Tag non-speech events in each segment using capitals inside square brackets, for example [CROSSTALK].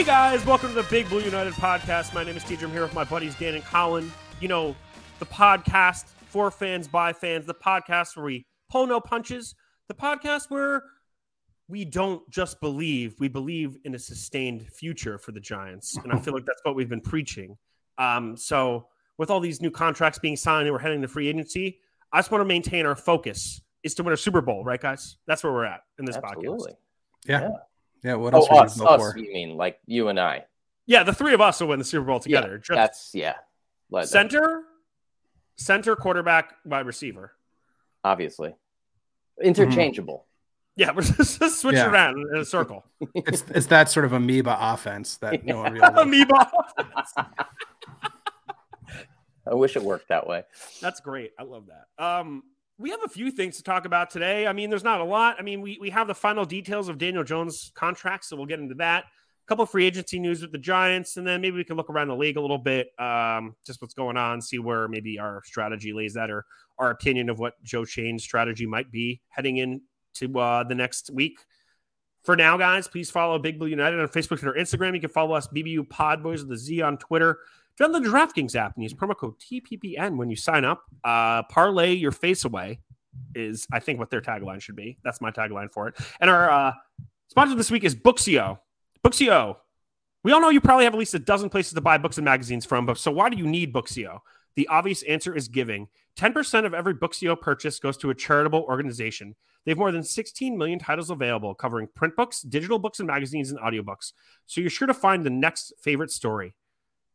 Hey guys, welcome to the Big Blue United podcast. My name is TJ. I'm here with my buddies Dan and Colin. You know, the podcast for fans by fans, the podcast where we pull no punches, the podcast where we don't just believe, we believe in a sustained future for the Giants. And I feel like that's what we've been preaching. Um, so, with all these new contracts being signed and we're heading to free agency, I just want to maintain our focus is to win a Super Bowl, right, guys? That's where we're at in this Absolutely. podcast. Yeah. Yeah. Yeah. What Oh, else would us, you us, you mean like you and I? Yeah, the three of us will win the Super Bowl together. Yeah, Just that's yeah. Let- center, center, quarterback, wide receiver. obviously interchangeable. Yeah, [LAUGHS] we're just, just switching Yeah. around in a circle. [LAUGHS] It's it's that sort of amoeba offense that no one really. [LAUGHS] Amoeba. I wish it worked that way. That's great. I love that. Um, we have a few things to talk about today. I mean, there's not a lot. I mean, we, we have the final details of Daniel Jones' contract, so we'll get into that. A couple of free agency news with the Giants, and then maybe we can look around the league a little bit, um, just what's going on, see where maybe our strategy lays that, or our opinion of what Joe Schoen's strategy might be heading into uh, the next week. For now, guys, please follow Big Blue United on Facebook, Twitter, Instagram. You can follow us, BBU Podboys the Z on Twitter. Download the DraftKings app and use promo code TPPN when you sign up. Uh, parlay your face away is, I think, what their tagline should be. That's my tagline for it. And our uh, sponsor this week is Booksio. Booksio. We all know you probably have at least a dozen places to buy books and magazines from, but so why do you need Booksio? The obvious answer is giving. 10% of every Booksio purchase goes to a charitable organization. They have more than 16 million titles available, covering print books, digital books and magazines, and audiobooks. So you're sure to find the next favorite story.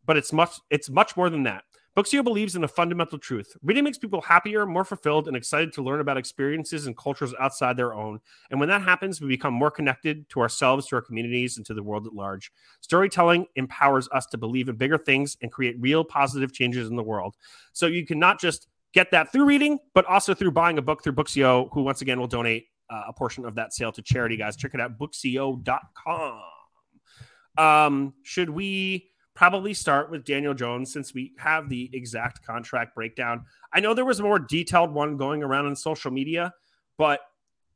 But it's much it's much more than that. Booksio believes in a fundamental truth. Reading makes people happier, more fulfilled, and excited to learn about experiences and cultures outside their own. And when that happens, we become more connected to ourselves, to our communities, and to the world at large. Storytelling empowers us to believe in bigger things and create real positive changes in the world. So you can not just get that through reading, but also through buying a book through Booksio, who once again will donate uh, a portion of that sale to charity, guys. Check it out, booksio.com. Um, should we probably start with Daniel Jones since we have the exact contract breakdown? I know there was a more detailed one going around on social media, but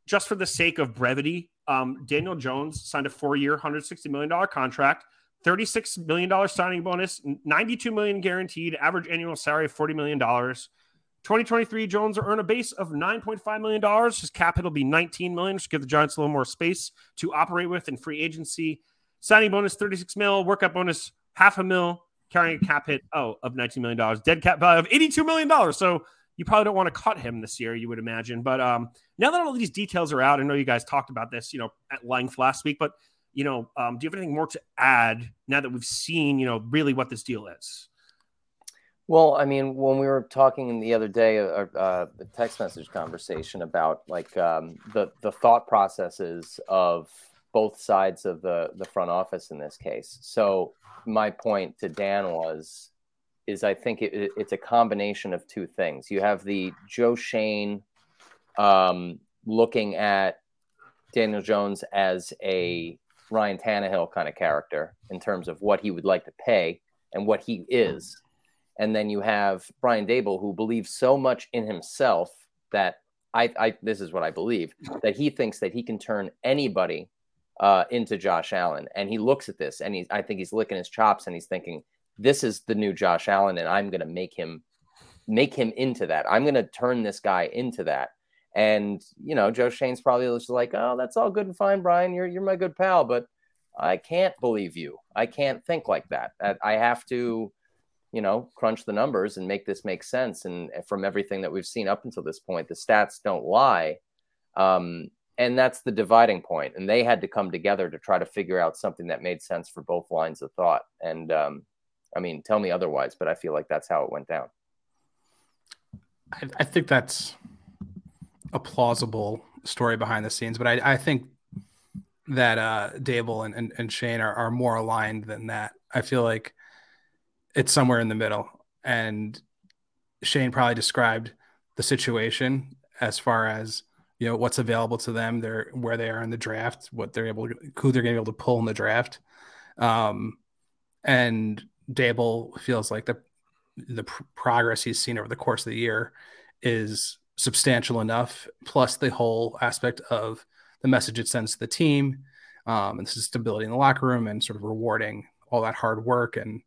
just for the sake of brevity, um, Daniel Jones signed a four-year, $160 million contract, $36 million signing bonus, 92 million guaranteed, average annual salary of $40 million. 2023 Jones will earn a base of 9.5 million dollars. His cap hit will be 19 million, which give the Giants a little more space to operate with in free agency. Signing bonus 36 mil, workout bonus half a mil, carrying a cap hit oh of 19 million dollars, dead cap value of 82 million dollars. So you probably don't want to cut him this year, you would imagine. But um, now that all these details are out, I know you guys talked about this, you know, at length last week. But you know, um, do you have anything more to add now that we've seen, you know, really what this deal is? Well, I mean, when we were talking the other day, uh, uh, text message conversation about like um, the the thought processes of both sides of the the front office in this case. So my point to Dan was, is I think it, it's a combination of two things. You have the Joe Schoen um, looking at Daniel Jones as a Ryan Tannehill kind of character in terms of what he would like to pay and what he is. And then you have Brian Daboll, who believes so much in himself that I, I this is what I believe that he thinks that he can turn anybody uh, into Josh Allen. And he looks at this and he, I think he's licking his chops and he's thinking, this is the new Josh Allen, and I'm going to make him make him into that. I'm going to turn this guy into that. And you know, Joe Schoen's probably just like, oh, that's all good and fine, Brian. You're you're my good pal, but I can't believe you. I can't think like that. I have to, you know, crunch the numbers and make this make sense. And from everything that we've seen up until this point, the stats don't lie. Um, and that's the dividing point. And they had to come together to try to figure out something that made sense for both lines of thought. And um, I mean, tell me otherwise, but I feel like that's how it went down. I, I think that's a plausible story behind the scenes, but I, I think that uh, Daboll and, and, and Schoen are, are more aligned than that. I feel like it's somewhere in the middle. And Schoen probably described the situation as far as you know what's available to them, they're where they are in the draft, what they're able, to, who they're going to be able to pull in the draft. Um, and Daboll feels like the the pr- progress he's seen over the course of the year is substantial enough. Plus the whole aspect of the message it sends to the team, um, and this is stability in the locker room and sort of rewarding all that hard work and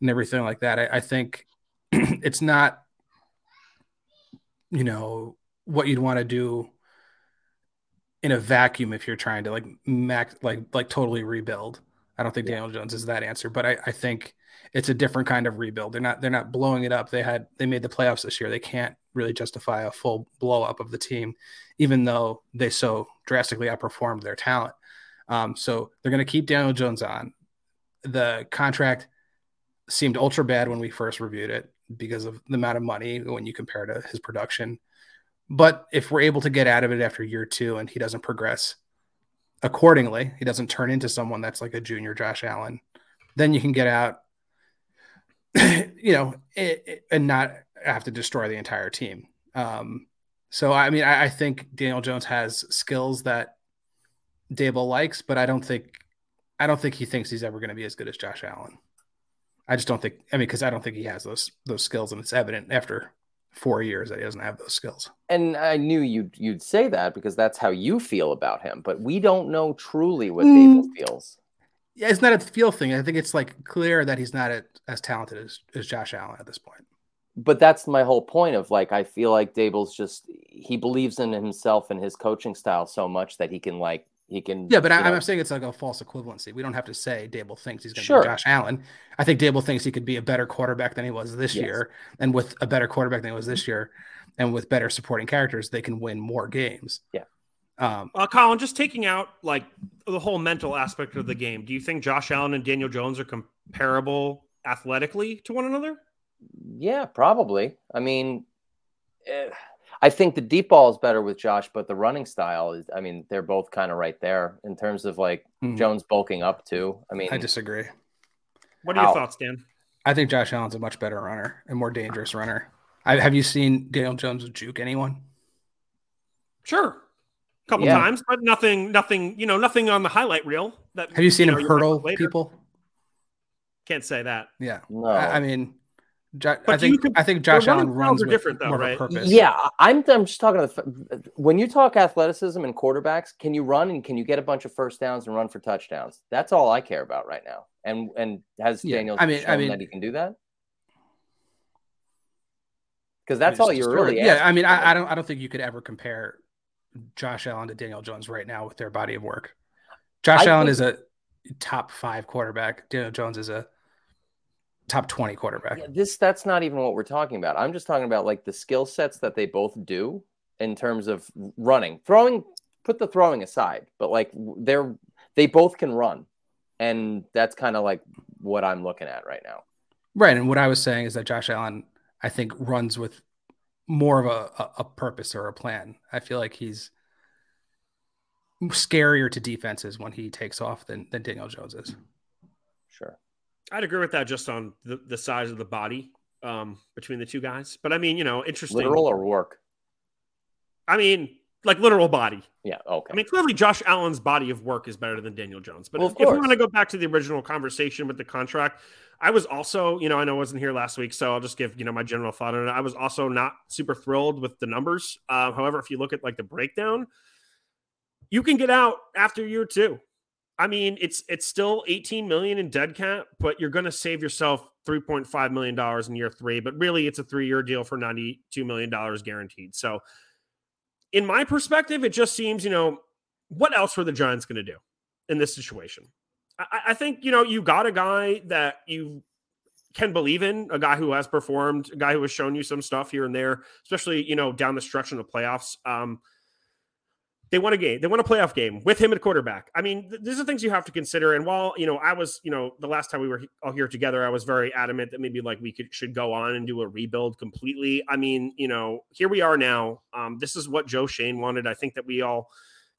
and everything like that. I, I think [CLEARS THROAT] it's not, you know, what you'd want to do in a vacuum if you're trying to like max like like totally rebuild. I don't think yeah. Daniel Jones is that answer, but I, I think it's a different kind of rebuild. They're not they're not blowing it up. They had they made the playoffs this year. They can't really justify a full blow up of the team, even though they so drastically outperformed their talent. Um, so they're going to keep Daniel Jones on. The contract seemed ultra bad when we first reviewed it because of the amount of money when you compare to his production. But if we're able to get out of it after year two and he doesn't progress accordingly, he doesn't turn into someone that's like a junior Josh Allen, then you can get out, [CLEARS THROAT] you know, it, it, and not have to destroy the entire team. Um, so, I mean, I, I think Daniel Jones has skills that Daboll likes, but I don't think I don't think he thinks he's ever going to be as good as Josh Allen. I just don't think. I mean, because I don't think he has those those skills, and it's evident after four years that he doesn't have those skills. And I knew you'd you'd say that because that's how you feel about him, but we don't know truly what mm. Daboll feels. Yeah, it's not a feel thing. I think it's like clear that he's not as talented as, as Josh Allen at this point. But that's my whole point of like I feel like Daboll's just he believes in himself and his coaching style so much that he can like he can. Yeah, but I, am saying it's like a false equivalency. We don't have to say Daboll thinks he's going to sure. be Josh Allen. I think Daboll thinks he could be a better quarterback than he was this yes. year, and with a better quarterback than he was this year, and with better supporting characters, they can win more games. Yeah. Um, uh, Colin, just taking out like the whole mental aspect of the game, do you think Josh Allen and Daniel Jones are comparable athletically to one another? Yeah, probably. I mean. Eh I think the deep ball is better with Josh, but the running style is, I mean, they're both kind of right there in terms of like mm-hmm. Jones bulking up too. I mean, I disagree. What are your thoughts, Dan? I think Josh Allen's a much better runner and more dangerous runner. I, have you seen Daniel Jones juke anyone? Sure, a couple yeah. times, but nothing, nothing, you know, nothing on the highlight reel. That have you seen you him hurdle people? Can't say that. Yeah, no. I, I mean, Jo- I think I think Josh Allen runs are different though, right? Yeah, I'm I'm just talking about when you talk athleticism and quarterbacks, can you run and can you get a bunch of first downs and run for touchdowns? That's all I care about right now. And and has yeah, Daniel I mean, shown I mean, that he can do that? Because that's all you're really. Yeah, I mean, I, I don't I don't think you could ever compare Josh Allen to Daniel Jones right now with their body of work. Josh I Allen think... is a top five quarterback. Daniel Jones is a top 20 quarterback. Yeah, this that's not even what we're talking about. I'm just talking about like the skill sets that they both do in terms of running. Throwing put the throwing aside, but like they're they both can run. And that's kind of like what I'm looking at right now. Right, and what I was saying is that Josh Allen I think runs with more of a, a, a purpose or a plan. I feel like he's scarier to defenses when he takes off than, than Daniel Jones is. I'd agree with that just on the, the size of the body um, between the two guys. But I mean, you know, interesting. Literal or work? I mean, like literal body. Yeah. Okay. I mean, clearly Josh Allen's body of work is better than Daniel Jones. But well, if, if, we want to go back to the original conversation with the contract, I was also, you know, I know I wasn't here last week, so I'll just give, you know, my general thought on it. I was also not super thrilled with the numbers. Uh, however, if you look at like the breakdown, you can get out after year two. I mean, it's it's still 18 million in dead cap, but you're going to save yourself 3.5 million dollars in year 3, but really it's a 3-year deal for 92 million dollars guaranteed. So in my perspective, it just seems, you know, what else were the Giants going to do in this situation? I, I think, you know, you got a guy that you can believe in, a guy who has performed, a guy who has shown you some stuff here and there, especially, you know, down the stretch in the playoffs. Um, they won a game. They won a playoff game with him at quarterback. I mean, th- these are things you have to consider. And while you know, I was, you know, the last time we were all here together, I was very adamant that maybe like we could should go on and do a rebuild completely. I mean, you know, here we are now. Um, this is what Joe Schoen wanted. I think that we all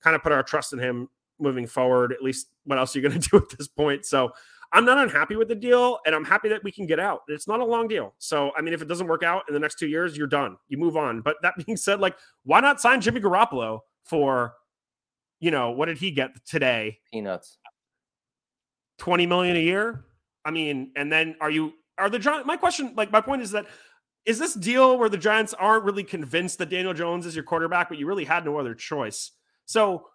kind of put our trust in him moving forward. At least, what else are you going [LAUGHS] to do at this point? So. I'm not unhappy with the deal, and I'm happy that we can get out. It's not a long deal. So, I mean, if it doesn't work out in the next two years, you're done. You move on. But that [LAUGHS] being said, like, why not sign Jimmy Garoppolo for, you know, what did he get today? Peanuts. 20 million a year. I mean, and then are you, are the Giants, my question, like, my point is that is this deal where the Giants aren't really convinced that Daniel Jones is your quarterback, but you really had no other choice? So,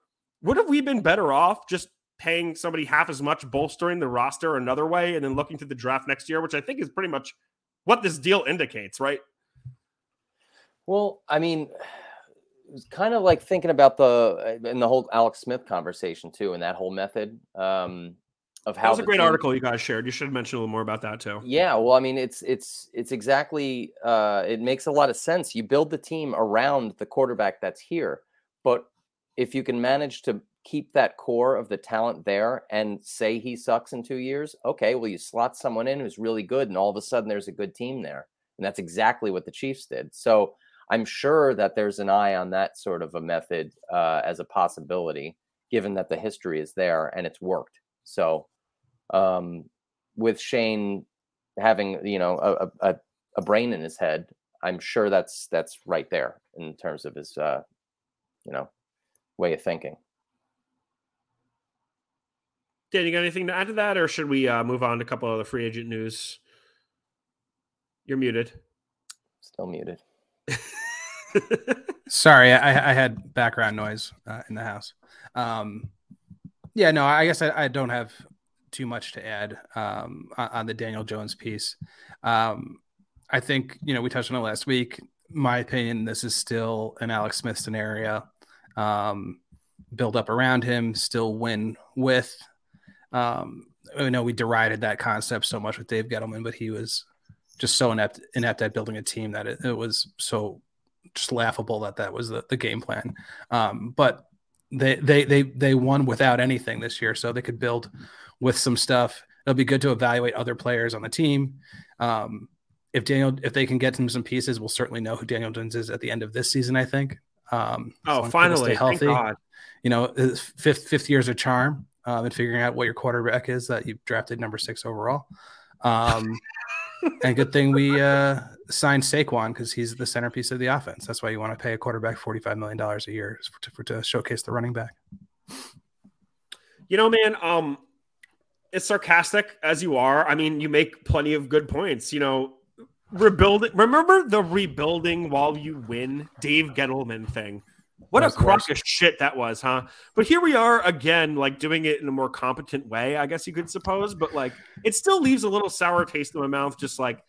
would have we been better off just paying somebody half as much, bolstering the roster another way, and then looking to the draft next year, which I think is pretty much what this deal indicates, right? Well, I mean, it's kind of like thinking about the in the whole Alex Smith conversation too, and that whole method um, of how. That was a great team, article you guys shared. You should have mentioned a little more about that too. Yeah, well, I mean, it's it's it's exactly. Uh, it makes a lot of sense. You build the team around the quarterback that's here, but if you can manage to keep that core of the talent there and say he sucks in two years, okay, well, you slot someone in who's really good, and all of a sudden there's a good team there, and that's exactly what the Chiefs did. So I'm sure that there's an eye on that sort of a method uh, as a possibility, given that the history is there and it's worked. So, um, with Schoen having you know a, a, a brain in his head, I'm sure that's that's right there in terms of his uh, you know way of thinking. Dan, you got anything to add to that, or should we uh, move on to a couple of other free agent news? You're muted. Still muted. [LAUGHS] Sorry, I, I, had background noise uh, in the house. Um, yeah, no, I guess I, I, don't have too much to add um, on, the Daniel Jones piece. Um, I think you know we touched on it last week. My opinion, this is still an Alex Smith scenario. Um, build up around him, still win with. Um, I know we derided that concept so much with Dave Gettleman, but he was just so inept inept at building a team that it, it was so just laughable that that was the, the game plan. Um, but they they they they won without anything this year, so they could build with some stuff. It'll be good to evaluate other players on the team. Um, if Daniel, if they can get him some pieces, we'll certainly know who Daniel Jones is at the end of this season. I think. Um, oh, finally, healthy. You know, fifth fifth year's a charm, um, and figuring out what your quarterback is that you drafted number six overall. Um, and good thing we uh, signed Saquon because he's the centerpiece of the offense. That's why you want to pay a quarterback forty-five million dollars a year for, for, to showcase the running back. You know, man, um, it's sarcastic as you are. I mean, you make plenty of good points. You know, rebuilding. Remember the rebuilding while you win, Dave Gettleman thing. What a crock of shit that was, huh? But here we are again, like doing it in a more competent way, I guess you could suppose. But like, it still leaves a little sour taste in my mouth, just like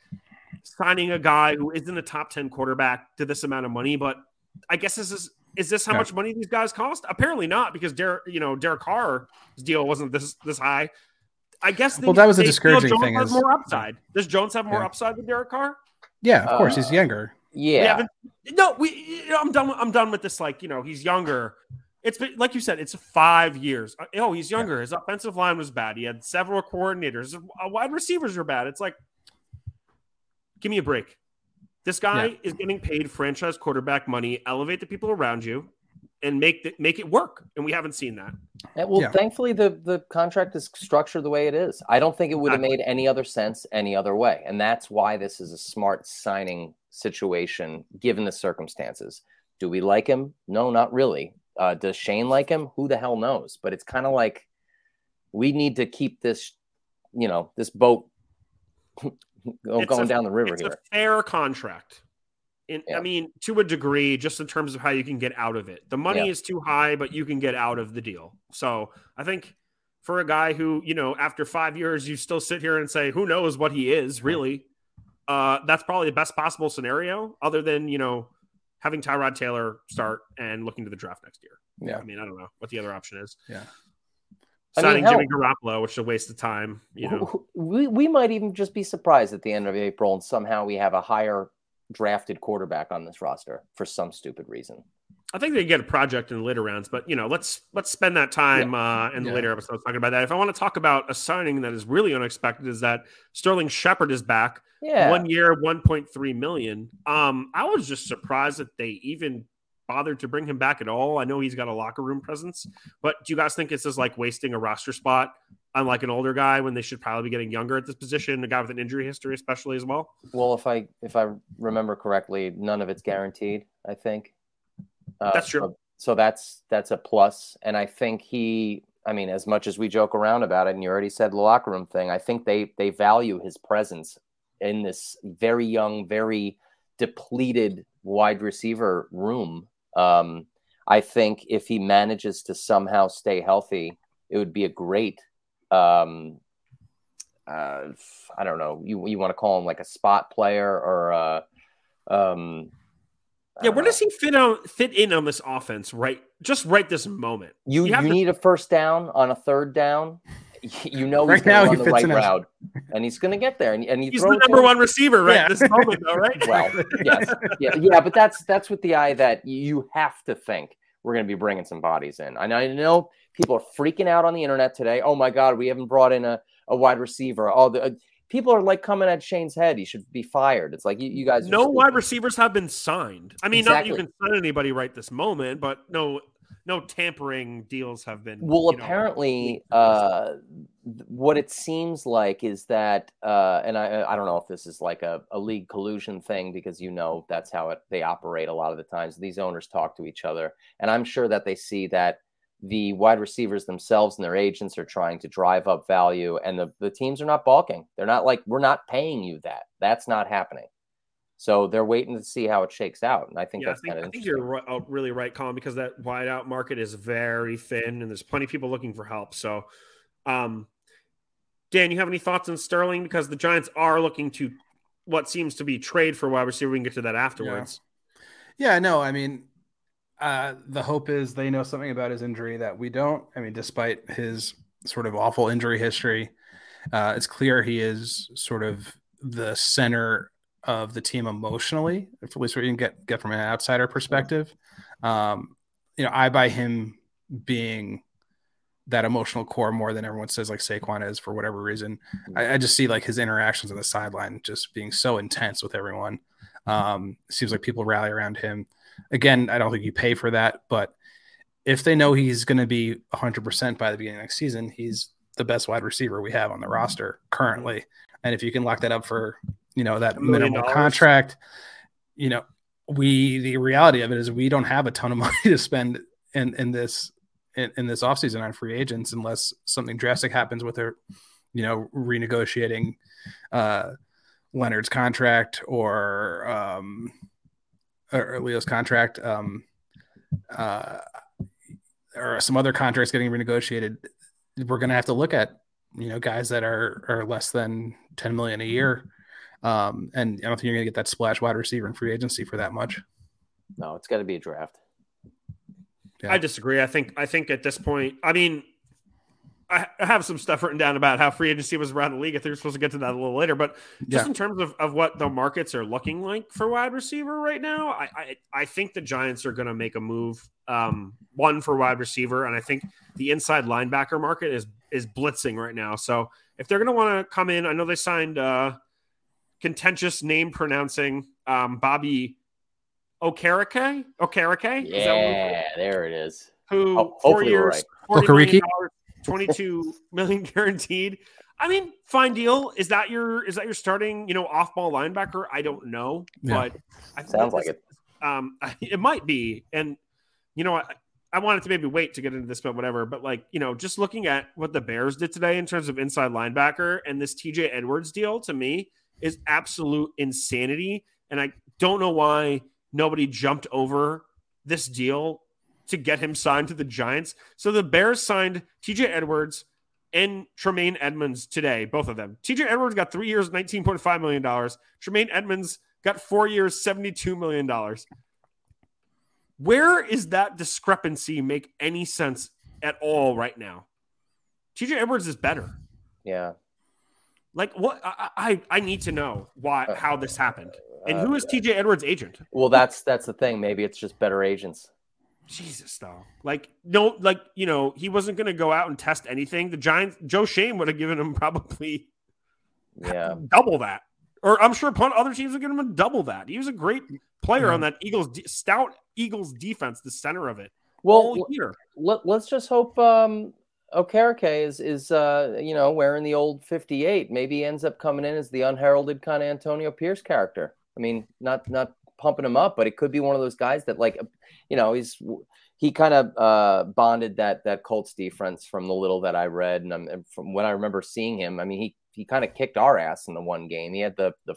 signing a guy who isn't a top 10 quarterback to this amount of money. But I guess this is is this how yeah. much money these guys cost? Apparently not, because Derek, you know, Derek Carr's deal wasn't this this high. I guess they, well, that was a discouraging thing. Has is, more upside. Does Jones have more yeah. upside than Derek Carr? Yeah, of course. Uh, he's younger. Yeah. We no, we. You know, I'm done. I'm done with this. Like, you know, he's younger. It's been like you said. It's five years. Uh, oh, he's younger. Yeah. His offensive line was bad. He had several coordinators. Uh, wide receivers are bad. It's like, give me a break. This guy yeah. is getting paid franchise quarterback money. Elevate the people around you, and make the, make it work. And we haven't seen that. Yeah, well, yeah. thankfully, the the contract is structured the way it is. I don't think it would have made any other sense any other way, and that's why this is a smart signing situation given the circumstances. Do we like him? No, not really. Uh, does Schoen like him? Who the hell knows? But it's kind of like we need to keep this, you know, this boat [LAUGHS] going a, down the river it's here. A fair contract. In, yeah. I mean, to a degree, just in terms of how you can get out of it. The money yeah. is too high, but you can get out of the deal. So I think for a guy who, you know, after five years, you still sit here and say, who knows what he is really uh, that's probably the best possible scenario, other than you know having Tyrod Taylor start and looking to the draft next year. Yeah, I mean, I don't know what the other option is. Yeah, signing I mean, Jimmy Garoppolo, which is a waste of time. You know, we we might even just be surprised at the end of April and somehow we have a higher drafted quarterback on this roster for some stupid reason. I think they get a project in the later rounds, but you know, let's let's spend that time yeah. uh, in the yeah. later episodes talking about that. If I want to talk about a signing that is really unexpected, is that Sterling Shepard is back. Yeah, one year, one point three million. Um, I was just surprised that they even bothered to bring him back at all. I know he's got a locker room presence, but do you guys think it's just like wasting a roster spot on like an older guy when they should probably be getting younger at this position, a guy with an injury history, especially as well? Well, if I if I remember correctly, none of it's guaranteed. I think. Uh, that's true. So, so that's that's a plus, and I think he. I mean, as much as we joke around about it, and you already said the locker room thing, I think they they value his presence in this very young, very depleted wide receiver room. Um, I think if he manages to somehow stay healthy it would be a great um, uh, I don't know, you you want to call him like a spot player or uh, um, yeah, where does he fit on fit in on this offense? Right, just right this moment. You you, you to... need a first down on a third down. [LAUGHS] You know right he's now he the right route, and he's going to get there. And, and he's the number one receiver right yeah. this moment, though, right? [LAUGHS] well, yes, yeah, yeah, but that's that's with the eye that you have to think we're going to be bringing some bodies in. And I know people are freaking out on the internet today. Oh my God, we haven't brought in a, a wide receiver. All the, uh, people are like coming at Schoen's head. He should be fired. It's like you, you guys. No wide receivers have been signed. I mean, exactly. not you can sign anybody right this moment, but no, no tampering deals have been. Well, apparently, know, uh, what it seems like is that, uh, and I, I don't know if this is like a, a league collusion thing because you know that's how it, they operate a lot of the times. These owners talk to each other, and I'm sure that they see that the wide receivers themselves and their agents are trying to drive up value and the, the teams are not balking. They're not like we're not paying you that. That's not happening. So they're waiting to see how it shakes out and i think yeah, that's kind of i think you're right, uh, really right colin because that wide out market is very thin and there's plenty of people looking for help. So um dan you have any thoughts on sterling? Because the giants are looking to what seems to be trade for wide receiver. We can get to that afterwards. Yeah, yeah no i mean uh, the hope is they know something about his injury that we don't. I mean, despite his sort of awful injury history, uh, it's clear he is sort of the center of the team emotionally, at least what you can get get from an outsider perspective. Um, you know, I buy him being that emotional core more than everyone says like Saquon is for whatever reason. I, I just see like his interactions on the sideline just being so intense with everyone. Um, seems like people rally around him. Again, I don't think you pay for that, but if they know he's going to be 100% by the beginning of next season, he's the best wide receiver we have on the roster currently. And if you can lock that up for, you know, that minimal contract, you know, we the reality of it is we don't have a ton of [LAUGHS] money to spend in in this in, in this offseason on free agents unless something drastic happens with their, you know, renegotiating uh Leonard's contract or um or Leo's contract, um, uh, or some other contracts getting renegotiated, we're going to have to look at you know guys that are are less than 10 million a year. Um, and I don't think you're going to get that splash wide receiver in free agency for that much. No, it's got to be a draft. Yeah. I disagree. I think I think at this point, I mean, I have some stuff written down about how free agency was around the league. I think we're supposed to get to that a little later, but just yeah. in terms of, of what the markets are looking like for wide receiver right now, I I, I think the Giants are going to make a move. Um, one for wide receiver, and I think the inside linebacker market is is blitzing right now. So if they're going to want to come in, I know they signed uh, contentious name pronouncing um, Bobby Okereke. Okereke, yeah, there it is. Who oh, four years, right. Okereke. 22 million [LAUGHS] guaranteed. I mean, fine deal. Is that your is that your starting, you know, off-ball linebacker? I don't know, yeah. but I sounds like it. Um, [LAUGHS] it might be, and you know, I, I wanted to maybe wait to get into this, but whatever. But like, you know, just looking at what the Bears did today in terms of inside linebacker and this TJ Edwards deal to me is absolute insanity, and I don't know why nobody jumped over this deal to get him signed to the Giants. So the Bears signed TJ Edwards and Tremaine Edmunds today, both of them. TJ Edwards got three years, $19.5 million. Tremaine Edmunds got four years, $72 million. Where is that discrepancy make any sense at all right now? TJ Edwards is better. Yeah. Like what I, I, I need to know why uh, how this happened. And who is uh, TJ Edwards' agent? Well, that's that's the thing. Maybe it's just better agents. Jesus, though. Like, no, like, you know, he wasn't going to go out and test anything. The Giants, Joe Schoen would have given him [LAUGHS] probably yeah. double that. Or I'm sure other teams would give him double that. He was a great player yeah. on that Eagles, stout Eagles defense, the center of it. Well, let, us just hope um, Okereke is, is uh, you know, wearing the old 58. Maybe he ends up coming in as the unheralded kind of Antonio Pierce character. I mean, not not pumping him up, but it could be one of those guys that like, you know, he's he kind of uh, bonded that that Colts defense from the little that I read, and, and from when I remember seeing him, I mean, he he kind of kicked our ass in the one game. He had the the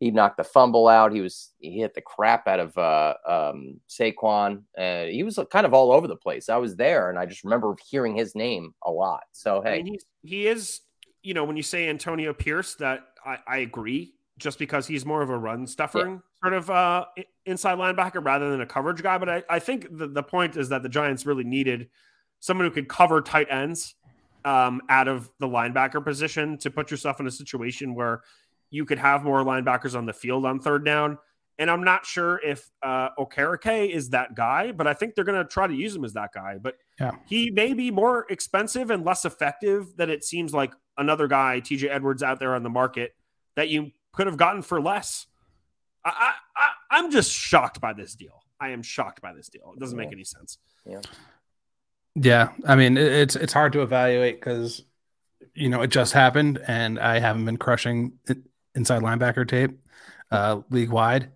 he knocked the fumble out. He was he hit the crap out of uh, um, Saquon. Uh, he was kind of all over the place. I was there, and I just remember hearing his name a lot. So hey, I mean, he is. You know, when you say Antonio Pierce, that I, I agree. Just because he's more of a run stuffer, yeah. Sort of uh, inside linebacker rather than a coverage guy, but I, I think the, the point is that the Giants really needed someone who could cover tight ends um, out of the linebacker position to put yourself in a situation where you could have more linebackers on the field on third down. And I'm not sure if uh, Okereke is that guy, but I think they're going to try to use him as that guy. But yeah. he may be more expensive and less effective than it seems like another guy, TJ Edwards, out there on the market that you could have gotten for less. I, I, I'm just shocked by this deal. I am shocked by this deal. It doesn't make any sense. Yeah. Yeah, I mean it's it's hard to evaluate because you know it just happened, and I haven't been crushing inside linebacker tape uh, league wide.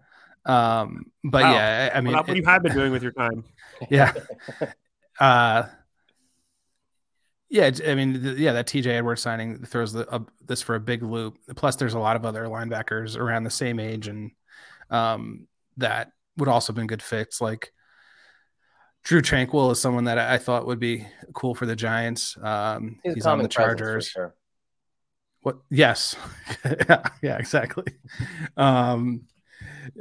Um, but wow. yeah, I, I mean, well, what it, you have been doing with your time. [LAUGHS] Yeah. uh, yeah, I mean, the, yeah, that TJ Edwards signing throws the, uh, this for a big loop. Plus, there's a lot of other linebackers around the same age and um, that would also have been good fits. Like Drue Tranquill is someone that I thought would be cool for the Giants. Um, he's, he's on the Chargers. Sure. What? Yes. [LAUGHS] yeah, yeah, exactly. Um,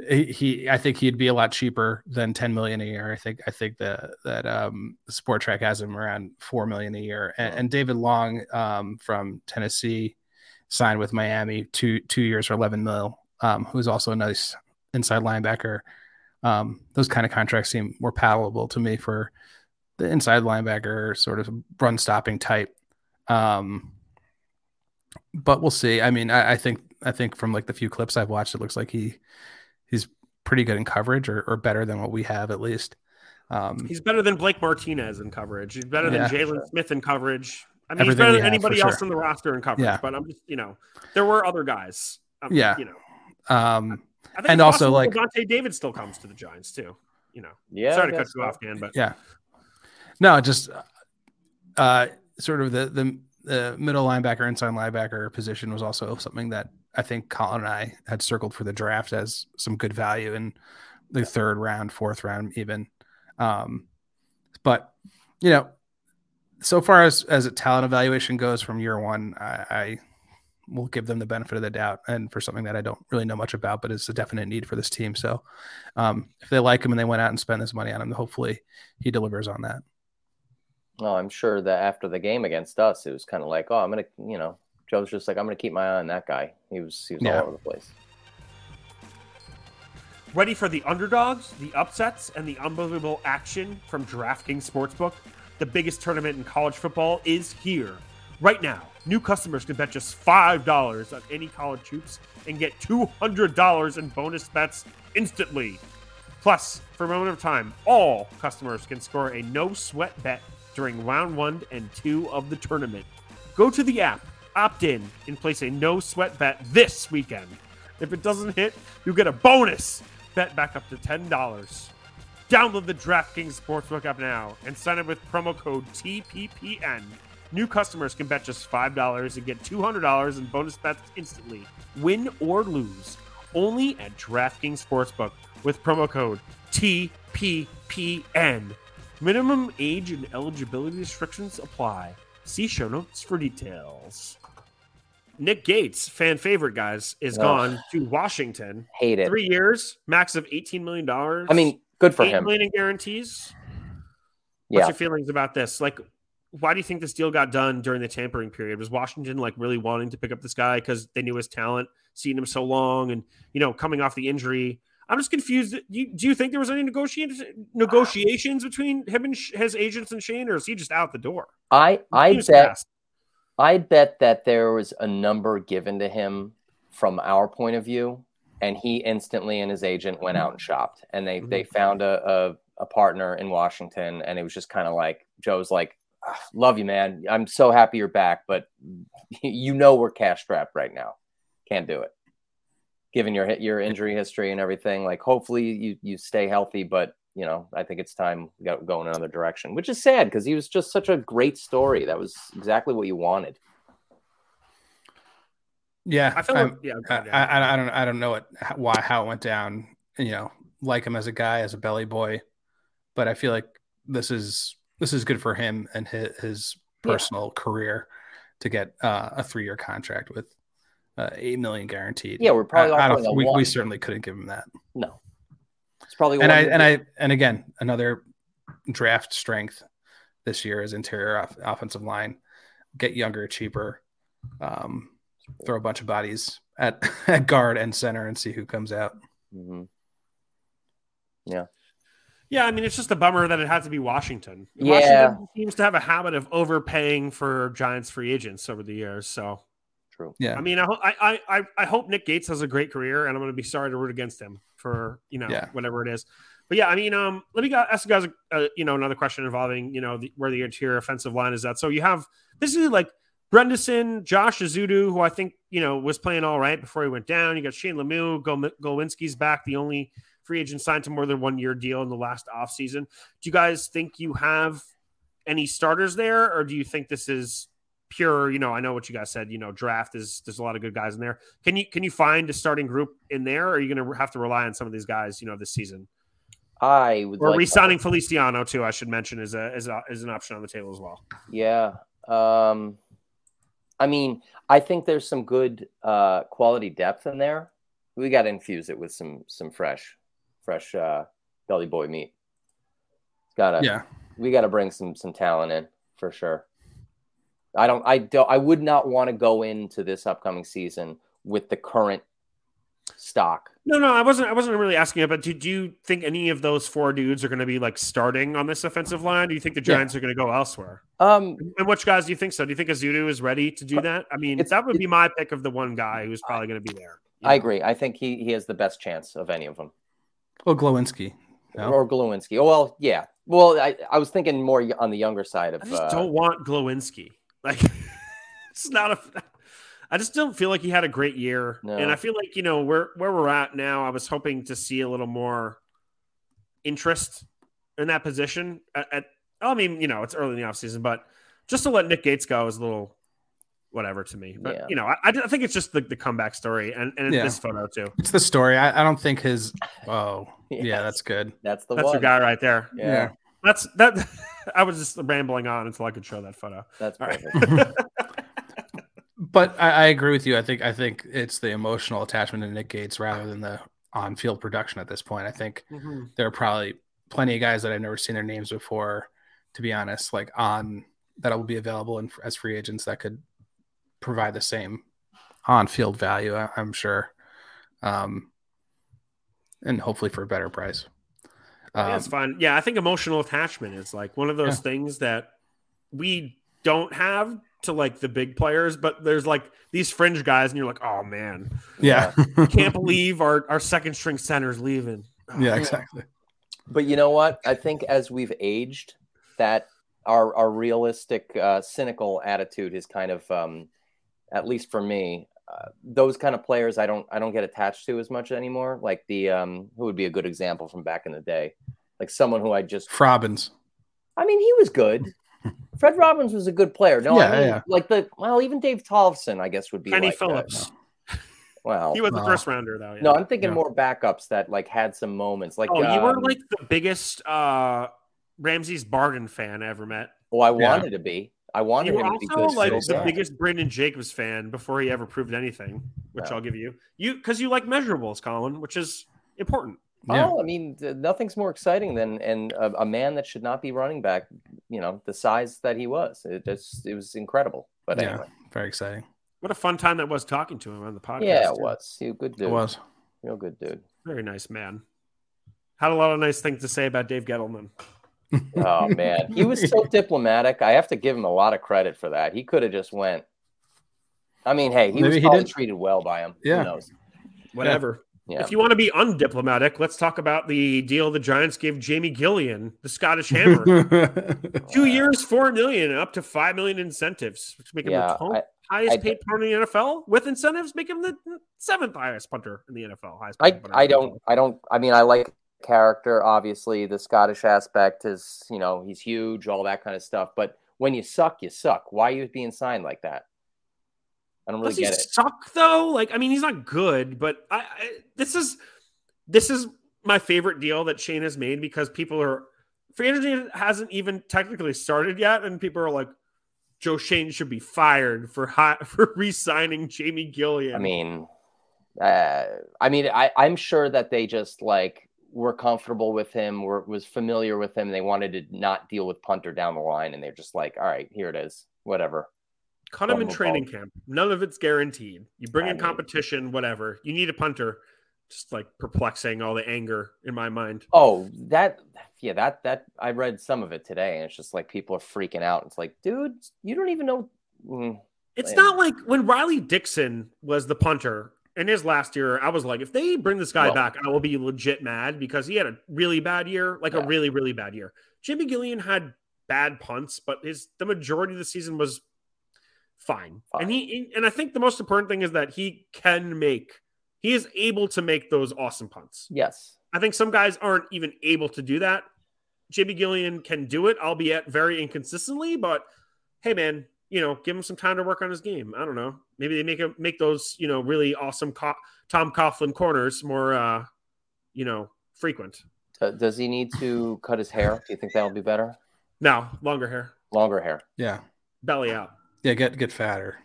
he, he, I think he'd be a lot cheaper than 10 million a year. I think, I think that, that, um, Spotrac has him around 4 million a year. And, and David Long, um, from Tennessee signed with Miami two, two years for 11 mil, um, who's also a nice inside linebacker. Um, those kind of contracts seem more palatable to me for the inside linebacker sort of run stopping type. Um, but we'll see. I mean, I, I, think I think from like the few clips I've watched, it looks like he he's pretty good in coverage or, or better than what we have at least. Um, he's better than Blake Martinez in coverage. He's better than yeah, Jaylon sure. Smith in coverage. I mean, Everything he's better than anybody else sure. in the roster in coverage. Yeah. But I'm just, you know, there were other guys. Um, yeah. You know. Um, and also like Lavonte David still comes to the Giants too. You know, yeah. Sorry to cut you off, Dan, but yeah. No, just uh, sort of the the the middle linebacker, inside linebacker position was also something that I think Colin and I had circled for the draft as some good value in the third round, fourth round, even. Um, but you know, so far as as a talent evaluation goes from year one, I, I will give them the benefit of the doubt and for something that I don't really know much about, but it's a definite need for this team. So um, if they like him and they went out and spent this money on him, hopefully he delivers on that. Well, I'm sure that after the game against us, it was kind of like, oh, I'm gonna, you know, Joe's just like, I'm gonna keep my eye on that guy. He was he was yeah. all over the place. Ready for the underdogs, the upsets, and the unbelievable action from DraftKings Sportsbook? The biggest tournament in college football is here right now. New customers can bet just $5 on any college hoops and get $200 in bonus bets instantly. Plus, for a moment of time, all customers can score a no sweat bet during round one and two of the tournament. Go to the app, opt in, and place a no sweat bet this weekend. If it doesn't hit, you get a bonus bet back up to $10. Download the DraftKings Sportsbook app now and sign up with promo code TPPN. New customers can bet just $5 and get $200 in bonus bets instantly, win or lose, only at DraftKings Sportsbook with promo code TPPN. Minimum age and eligibility restrictions apply. See show notes for details. Nick Gates, fan favorite guys, is gone to Washington. Hate it. Three years, max of eighteen million dollars. I mean, good for him. Million in guarantees. What's yeah. your feelings about this? Like, why do you think this deal got done during the tampering period? Was Washington like really wanting to pick up this guy because they knew his talent, seeing him so long, and you know, coming off the injury? I'm just confused. Do you, do you think there was any negotiations negotiations between him and his agents and Schoen, or is he just out the door? I I bet I bet that there was a number given to him from our point of view, and he instantly and his agent went out and shopped, and they mm-hmm. they found a, a a partner in Washington, and it was just kind of like Joe's like, love you, man. I'm so happy you're back, but [LAUGHS] you know we're cash strapped right now. Can't do it. Given your your injury history and everything, like hopefully you you stay healthy, but you know I think it's time to go, go in another direction, which is sad because he was just such a great story. That was exactly what you wanted. Yeah, I feel like, yeah, I, I, I, don't I don't know what why how it went down. You know, like him as a guy, as a belly boy, but I feel like this is this is good for him and his, his personal yeah. career to get uh, a three year contract with uh, eight million guaranteed. Yeah, we're probably. I, I don't. We, we, certainly couldn't give him that. No, it's probably. And I and I and again another draft strength this year is interior off, offensive line. Get younger, cheaper. Um, throw a bunch of bodies at, [LAUGHS] at guard and center and see who comes out. Mm-hmm. Yeah. Yeah, I mean, it's just a bummer that it had to be Washington. Yeah. Washington seems to have a habit of overpaying for Giants free agents over the years. So true. Yeah. I mean, I, I, I, I hope Nick Gates has a great career, and I'm going to be sorry to root against him for you know yeah. whatever it is. But yeah, I mean, um, let me ask you guys, uh, you know, another question involving you know the, where the interior offensive line is at. So you have basically like Bredeson, Josh Ezeudu, who I think you know was playing all right before he went down. You got Shane Lemieux, Gol- Glowinski's back, the only free agent signed to more than one year deal in the last offseason. Do you guys think you have any starters there, or do you think this is pure? You know, I know what you guys said. You know, draft is there's a lot of good guys in there. Can you can you find a starting group in there, or are you going to have to rely on some of these guys? You know, this season. I would or like re-signing Feliciano too. I should mention is a is a, is an option on the table as well. Yeah. Um, I mean, I think there's some good uh, quality depth in there. We got to infuse it with some some fresh fresh uh, belly boy meat. Gotta yeah. We got to bring some some talent in for sure. I don't. I don't. I would not want to go into this upcoming season with the current stock. No, no, I wasn't. I wasn't really asking it. But do, do you think any of those four dudes are going to be like starting on this offensive line? Do you think the Giants yeah. are going to go elsewhere? Um, and which guys do you think so? Do you think Ezeudu is ready to do that? I mean, that would be my pick of the one guy who's probably going to be there. I know? agree. I think he he has the best chance of any of them. Well, Glowinski. No? Or Glowinski. Oh, well, yeah. Well, I, I was thinking more on the younger side of. I just uh, don't want Glowinski. Like, [LAUGHS] it's not a. I just don't feel like he had a great year, no. and I feel like you know where where we're at now. I was hoping to see a little more interest in that position. At, at I mean, you know, it's early in the offseason, but just to let Nick Gates go is a little whatever to me. But yeah. you know, I, I think it's just the, the comeback story and, and yeah. this photo too. It's the story. I, I don't think his. [LAUGHS] Oh, yes. yeah, that's good. That's the that's one. your guy right there. Yeah. yeah. That's that. [LAUGHS] I was just rambling on until I could show that photo. That's all right. [LAUGHS] but I, I, agree with you. I think I think it's the emotional attachment to Nick Gates rather than the on-field production at this point. I think mm-hmm. there are probably plenty of guys that I've never seen their names before. To be honest, like on that will be available in, as free agents that could provide the same on-field value. I, am sure, um, and hopefully for a better price. Um, yeah, it's fine. Yeah, I think emotional attachment is like one of those yeah. things that we don't have to like the big players, but there's like these fringe guys, and you're like, oh man, yeah, [LAUGHS] can't believe our our second string center is leaving. Oh, [LAUGHS] yeah, exactly. But you know what? I think as we've aged, that our our realistic, uh, cynical attitude is kind of um, at least for me, uh, those kind of players I don't I don't get attached to as much anymore. Like the um, who would be a good example from back in the day, like someone who I just Robbins. I mean, he was good. [LAUGHS] Fred Robbins was a good player. No, yeah, I mean, yeah. like the well, even Dave Tollefson, I guess, would be Kenny like Phillips. That. [LAUGHS] Well, he was the no. first rounder though. Yeah. No, I'm thinking more backups that like had some moments. Like, oh, you um, were like the biggest uh Ramses Barden fan I ever met. Oh, I Yeah. wanted to be. I wanted You were him to be also good. like so the bad. biggest Brandon Jacobs fan before he ever proved anything, which Yeah. I'll give you. You because you like measurables, Colin, which is important. Oh, yeah. Oh, I mean, th- nothing's more exciting than and a, a man that should not be running back. You know, the size that he was. It just it was incredible. But yeah, anyway, very exciting. What a fun time that was talking to him on the podcast. yeah, it too. was. He a good dude. It was. real good dude. Very nice man. Had a lot of nice things to say about Dave Gettleman. Oh man, he was so diplomatic. I have to give him a lot of credit for that. He could have just went. I mean, hey, he Maybe was he probably did. treated well by him. Yeah. Who knows? Whatever. Yeah. If you want to be undiplomatic, let's talk about the deal the Giants gave Jamie Gillan, the Scottish Hammer. [LAUGHS] Two years, four million, up to five million incentives, which make him Yeah, the twelfth I- highest I- paid punter in the NFL. With incentives, make him the seventh highest punter in the NFL. Highest I, I don't I don't I mean I like character obviously the Scottish aspect is you know he's huge all that kind of stuff but when you suck you suck why are you being signed like that I don't really Does he get it. suck though? Like, I mean, he's not good, but I, I this is this is my favorite deal that Schoen has made because people are free agency hasn't even technically started yet, and people are like, Joe Schoen should be fired for hot [LAUGHS] for re-signing Jamie Gillan. I mean, uh, I mean, I, I'm sure that they just like were comfortable with him, were was familiar with him. They wanted to not deal with punter down the line, and they're just like, all right, here it is, whatever. cut him in training ball. camp. None of it's guaranteed. You bring I in mean- competition, whatever. You need a punter. Just like perplexing all the anger in my mind. Oh, that yeah, that that I read some of it today, and it's just like people are freaking out. It's like, dude, you don't even know. Mm, It's not like when Riley Dixon was the punter in his last year. I was like, if they bring this guy Well- back, I will be legit mad because he had a really bad year, like Yeah. a really, really bad year. Jimmy Gillan had bad punts, but his the majority of the season was fine. Fine. And he and I think the most important thing is that he can make he is able to make those awesome punts. yes, I think some guys aren't even able to do that. Jimmy Gillan can do it, albeit very inconsistently. But hey, man, you know, give him some time to work on his game. I don't know. Maybe they make him make those you know really awesome Co- Tom Coughlin corners more, uh, you know, frequent. Does he need to cut his hair? Do you think that'll be better? Now, longer hair, Longer hair. Yeah. belly out. Yeah. Get get fatter.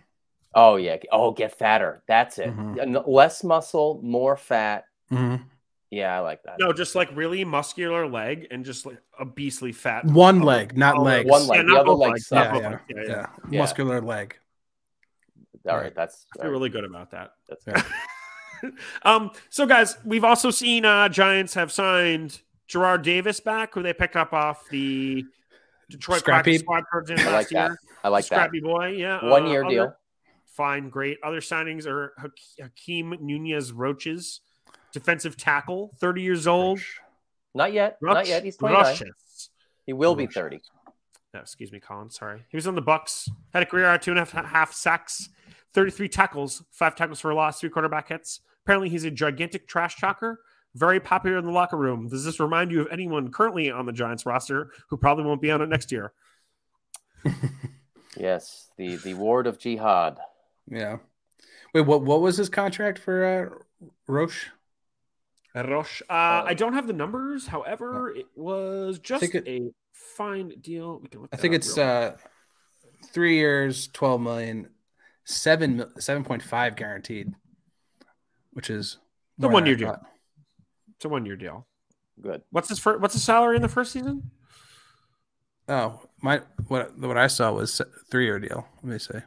Oh yeah. Oh, get fatter. That's it. Mhm. Less muscle, more fat. Mhm. Yeah, I like that. No, just like really muscular leg and just like a beastly fat. One leg, not Oh, legs. One leg. Yeah, the not other both leg legs, Yeah, yeah. Yeah, yeah, yeah. Yeah. Muscular leg. All Right. right, that's I feel really good about that. that's Yeah. [LAUGHS] um, so guys, we've also seen uh Giants have signed Jarrad Davis back, who they picked up off the Detroit Scrappy. Scrappy squad towards I like last that. year. I like that. Scrappy boy, yeah. One Uh, year other- deal. Fine, great. Other signings are Hak- Hakeem Nunez-Roches, defensive tackle, 30 years old. Not yet. Not yet. He's 29. Roches. He will be 30. No, excuse me, Colin. Sorry. He was on the Bucks. Had a career at two and a half, half sacks, 33 tackles, five tackles for a loss, three quarterback hits. Apparently, he's a gigantic trash talker, very popular in the locker room. Does this remind you of anyone currently on the Giants roster who probably won't be on it next year? [LAUGHS] Yes, the the ward of jihad. Yeah. Wait, what what was his contract for uh, Roche? Roche. Uh, I don't have the numbers. However, it was just it- a fine deal. We can look I think it's uh three years, twelve million, seven seven point five guaranteed, which is The one year deal. It's a one year deal. Good. What's his first, What's his salary in the first season? Oh, my what what I saw was three year deal. Let me say.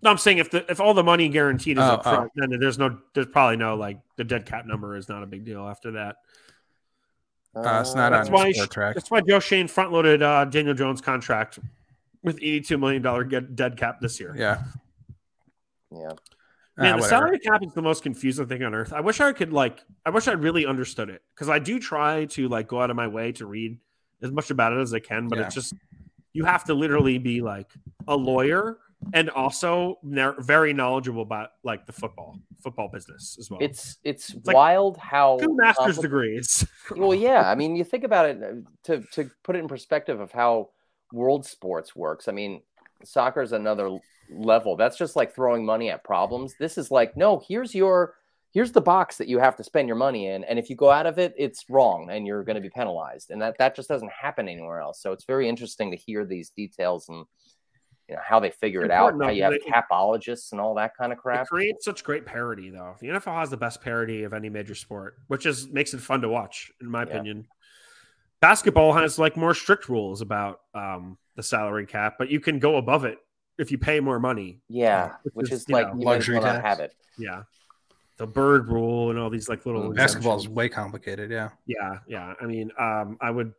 No, I'm saying if the if all the money guaranteed is Oh, up front, then there's no there's probably no like the dead cap number is not a big deal after that. Uh, it's not That's on why sport track. That's why Joe Schoen front loaded uh, Daniel Jones contract with 82 million dollar dead cap this year. Yeah. Yeah. Man, Ah, the whatever. salary cap is the most confusing thing on earth. I wish I could like I wish I really understood it because I do try to like go out of my way to read as much about it as I can, but Yeah. it's just you have to literally be like a lawyer and also very knowledgeable about like the football football business as well. It's it's, like wild how two master's degrees. [LAUGHS] Well, yeah. I mean, you think about it uh, to to put it in perspective of how world sports works. I mean, soccer is another level. That's just like throwing money at problems. This is like, no, here's your here's the box that you have to spend your money in, and if you go out of it, it's wrong, and you're going to be penalized. And that that just doesn't happen anywhere else. So it's very interesting to hear these details and you know how they figure it out, how you have capologists and all that kind of It crap. creates such great parody, though. The NFL has the best parody of any major sport, which is makes it fun to watch, in my Yeah. opinion. Basketball has like more strict rules about um, the salary cap, but you can go above it if you pay more money. Yeah, [LAUGHS] Which which is, is like know, you might as luxury well not tax. have it. Yeah, the bird rule and all these like little Basketball is way complicated. Yeah. Yeah, yeah. I mean, um, I would,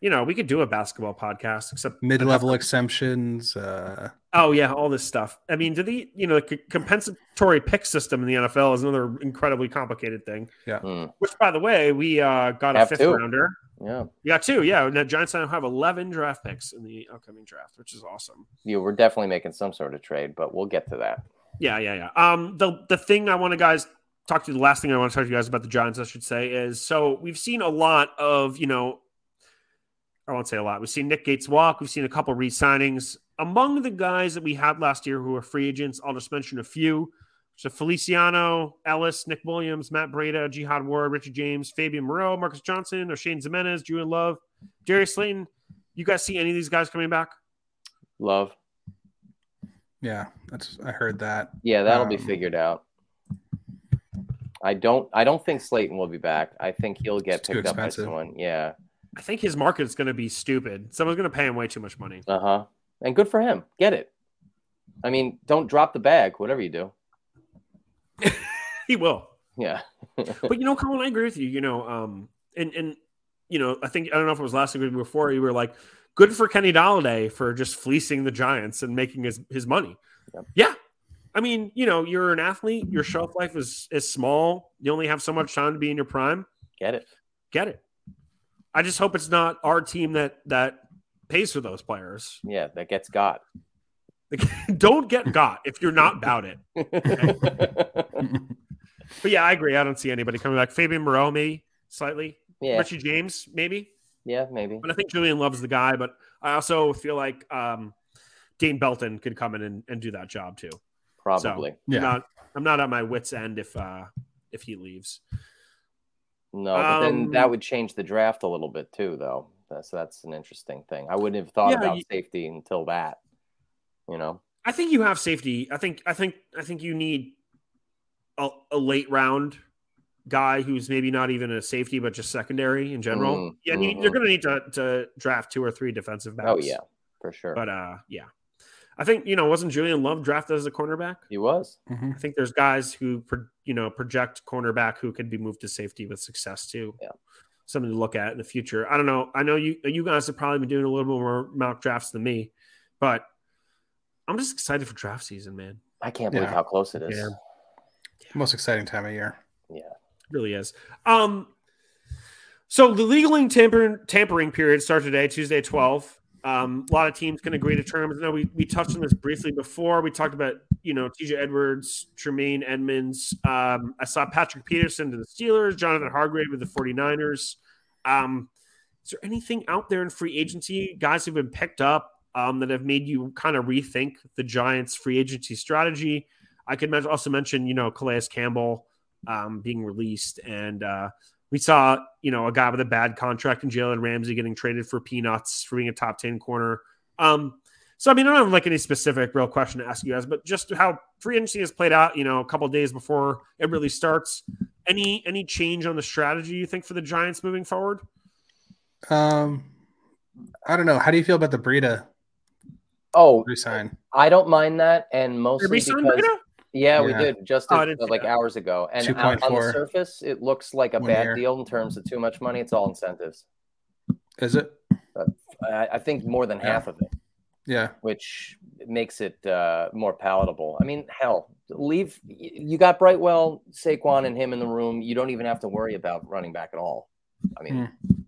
you know, we could do a basketball podcast, except Mid level exemptions. Uh, Oh yeah, all this stuff. I mean, do the you know the compensatory pick system in the NFL is another incredibly complicated thing. Hmm, Which, by the way, we uh, got a fifth two. rounder. yeah, We got two. Yeah, and the Giants now have eleven draft picks in the upcoming draft, which is awesome. Yeah, we're definitely making some sort of trade, but we'll get to that. Yeah, yeah, yeah. Um, the the thing I want to guys talk to you, the last thing I want to talk to you guys about the Giants, I should say, is so we've seen a lot of you know, I won't say a lot. We've seen Nick Gates walk. We've seen a couple re-signings. among the guys that we had last year who were free agents, I'll just mention a few. So Feliciano, Ellis, Nick Williams, Matt Breida, Jihad Ward, Richard James, Fabian Moreau, Marcus Johnson, Oshane Ximines, Julian Love, Jerry Slayton. You guys see any of these guys coming back? Love. Yeah, that's I heard that. Yeah, that'll um, be figured out. I don't. I don't think Slayton will be back. I think he'll get picked up by someone. Yeah. I think his market is going to be stupid. Someone's going to pay him way too much money. Uh huh. And good for him. Get it. I mean, don't drop the bag. Whatever you do. [LAUGHS] he will. Yeah. [LAUGHS] but you know, Colin, I agree with you. You know, um, and and you know, I think I don't know if it was last week before you were like, good for Kenny Golladay for just fleecing the Giants and making his his money. Yep. Yeah. I mean, you know, you're an athlete. Your shelf life is is small. You only have so much time to be in your prime. Get it. Get it. I just hope it's not our team that that pays for those players. Yeah, that gets got. [LAUGHS] Don't get got if you're not about it. [LAUGHS] [LAUGHS] but yeah, I agree. I don't see anybody coming back. Fabian Moreau, maybe slightly. Yeah. Richie James, maybe. Yeah, maybe. But I think Julian loves the guy. But I also feel like um, Dane Belton could come in and, and do that job too. Probably. So yeah. I'm not, I'm not at my wits end if uh, if he leaves. No, but um, then that would change the draft a little bit too, though. That's that's an interesting thing. I wouldn't have thought yeah, about you, safety until that. You know, I think you have safety. I think I think I think you need a, a late round guy who's maybe not even a safety but just secondary in general. Mm, yeah, mm-hmm. you're going to need to, to draft two or three defensive oh, backs. Oh yeah, for sure. But uh, yeah, I think you know wasn't Julian Love drafted as a cornerback? He was. Mm-hmm. I think there's guys who you know project cornerback who could be moved to safety with success too. Yeah. Something to look at in the future. I don't know. I know you you guys have probably been doing a little bit more mock drafts than me, but I'm just excited for draft season, man. I can't believe yeah. how close it is. Yeah. Most exciting time of year. Yeah. It really is. Um so the legal tampering tampering period starts today, Tuesday 12. Um, a lot of teams can agree to terms. I know we, we touched on this briefly before. We talked about, you know, TJ Edwards, Tremaine Edmunds. Um, I saw Patrick Peterson to the Steelers, Jonathan Hargrave with the 49ers. Um, is there anything out there in free agency, guys who've been picked up um, that have made you kind of rethink the Giants' free agency strategy. I could also mention, you know, Calais Campbell um, being released, and uh, we saw, you know, a guy with a bad contract in Jalen Ramsey getting traded for peanuts for being a top ten corner. Um, so, I mean, I don't have like any specific real question to ask you guys, but just how free agency has played out, you know, a couple days before it really starts. Any any change on the strategy you think for the Giants moving forward? Um, I don't know. How do you feel about the Breida Oh, resign. I don't mind that, and mostly because yeah, yeah, we did just oh, like that. hours ago. And on, on the surface, it looks like a bad year. deal in terms of too much money. It's all incentives. Is it? I, I, think more than yeah. half of it. Yeah, which makes it uh, more palatable. I mean, hell, leave. You got Brightwell, Saquon, and him in the room. You don't even have to worry about running back at all. I mean, mm.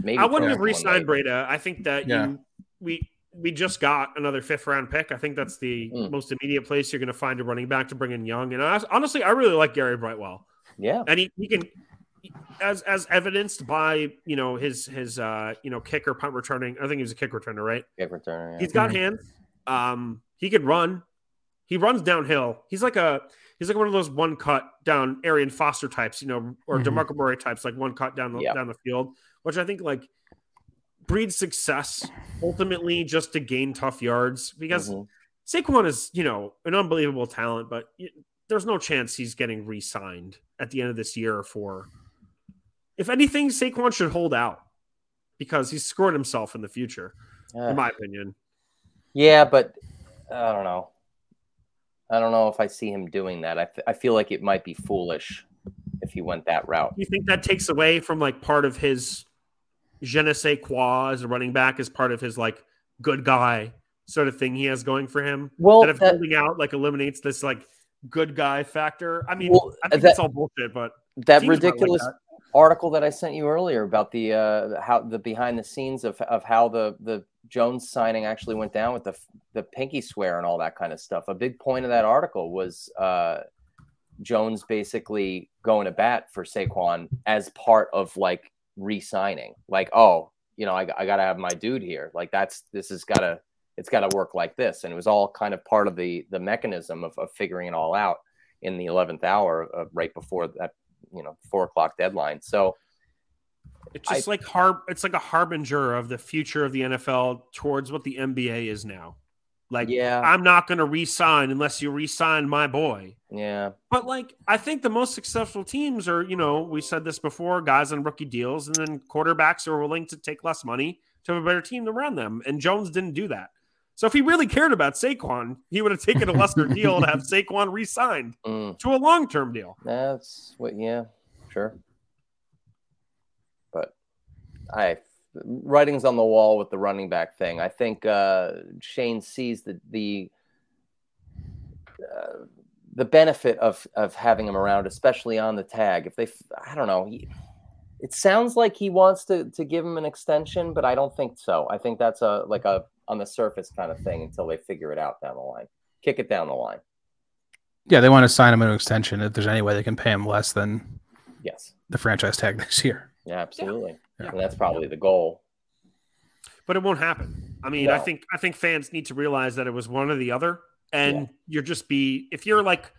maybe I wouldn't have re-signed Breida. I think that yeah. you we we just got another fifth round pick. I think that's the mm. most immediate place you're going to find a running back to bring in Young. And I, honestly, I really like Gary Brightwell. Yeah, and he, he can, as as evidenced by you know his his uh you know kicker punt returning. I think he was a kick returner, right? Kick returner. Yeah. He's got mm-hmm. hands. Um, he can run. He runs downhill. He's like a he's like one of those one cut down Arian Foster types, you know, or mm-hmm. Demarco Murray types, like one cut down the yep. down the field, which I think like breeds success ultimately just to gain tough yards because mm-hmm. Saquon is, you know, an unbelievable talent, but there's no chance he's getting re-signed at the end of this year for if anything, Saquon should hold out because he's scored himself in the future, uh, in my opinion. Yeah, but I don't know. I don't know if I see him doing that. I, f- I feel like it might be foolish if he went that route. You think that takes away from like part of his je ne sais quoi as a running back as part of his like good guy sort of thing he has going for him. Well, that if that, holding out like eliminates this like good guy factor. I mean, well, I think that, it's all bullshit, but that ridiculous like that. article that I sent you earlier about the uh how the behind the scenes of of how the the Jones signing actually went down with the the pinky swear and all that kind of stuff. A big point of that article was uh Jones basically going to bat for Saquon as part of like re-signing. Like, oh, you know, I, I got to have my dude here. Like that's this has got to it's got to work like this. And it was all kind of part of the the mechanism of, of figuring it all out in the eleventh hour, uh, right before that, you know, four o'clock deadline. So it's just I, like har- It's like a harbinger of the future of the NFL towards what the NBA is now. Like, yeah, I'm not going to re-sign unless you re-sign my boy. Yeah, but like, I think the most successful teams are, you know, we said this before, guys on rookie deals, and then quarterbacks are willing to take less money to have a better team around them. And Jones didn't do that. So if he really cared about Saquon, he would have taken a lesser [LAUGHS] deal to have Saquon re-signed mm. to a long-term deal. That's what, yeah, sure. But I writings on the wall with the running back thing. I think uh, Schoen sees the the uh, the benefit of of having him around, especially on the tag. If they, I don't know, he, it sounds like he wants to to give him an extension, but I don't think so. I think that's a like a on the surface kind of thing until they figure it out down the line, kick it down the line. Yeah, they want to sign him an extension if there's any way they can pay him less than yes the franchise tag this year. Yeah, absolutely. Yeah. And that's probably the goal. But it won't happen. I mean, no. I think I think fans need to realize that it was one or the other. And yeah. you're just be if you're like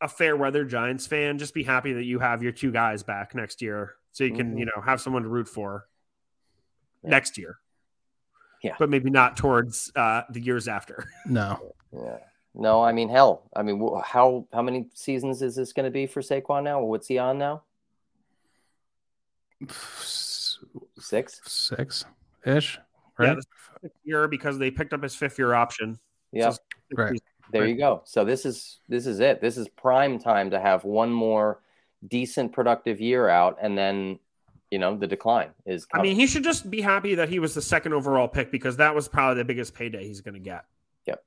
a fair weather Giants fan, just be happy that you have your two guys back next year. So you can, mm-hmm. you know, have someone to root for yeah. next year. Yeah. But maybe not towards uh, the years after. [LAUGHS] No. Yeah. No, I mean, hell, I mean, how how many seasons is this going to be for Saquon now? What's he on now? Six, six ish, right? Yeah, year because they picked up his fifth year option. Yeah, so right. There you go. So this is this is it. This is prime time to have one more decent productive year out, and then you know the decline is. Coming. I mean, he should just be happy that he was the second overall pick because that was probably the biggest payday he's going to get. Yep.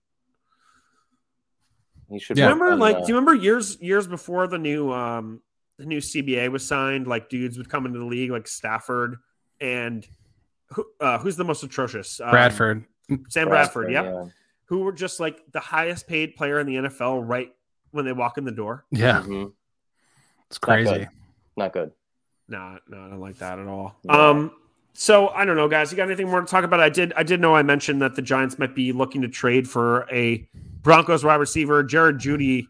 He should. Yeah. Remember, like, do you remember years years before the new um the new CBA was signed, like dudes would come into the league like Stafford and who, uh, who's the most atrocious? Um, Bradford. Sam Bradford, Bradford yep. yeah. Who were just like the highest paid player in the NFL right when they walk in the door. Yeah. Mm-hmm. It's crazy. Not good. Not good. No, no, I don't like that at all. Yeah. Um, so I don't know, guys. You got anything more to talk about? I did. I did know I mentioned that the Giants might be looking to trade for a Broncos wide receiver. Jared Jeudy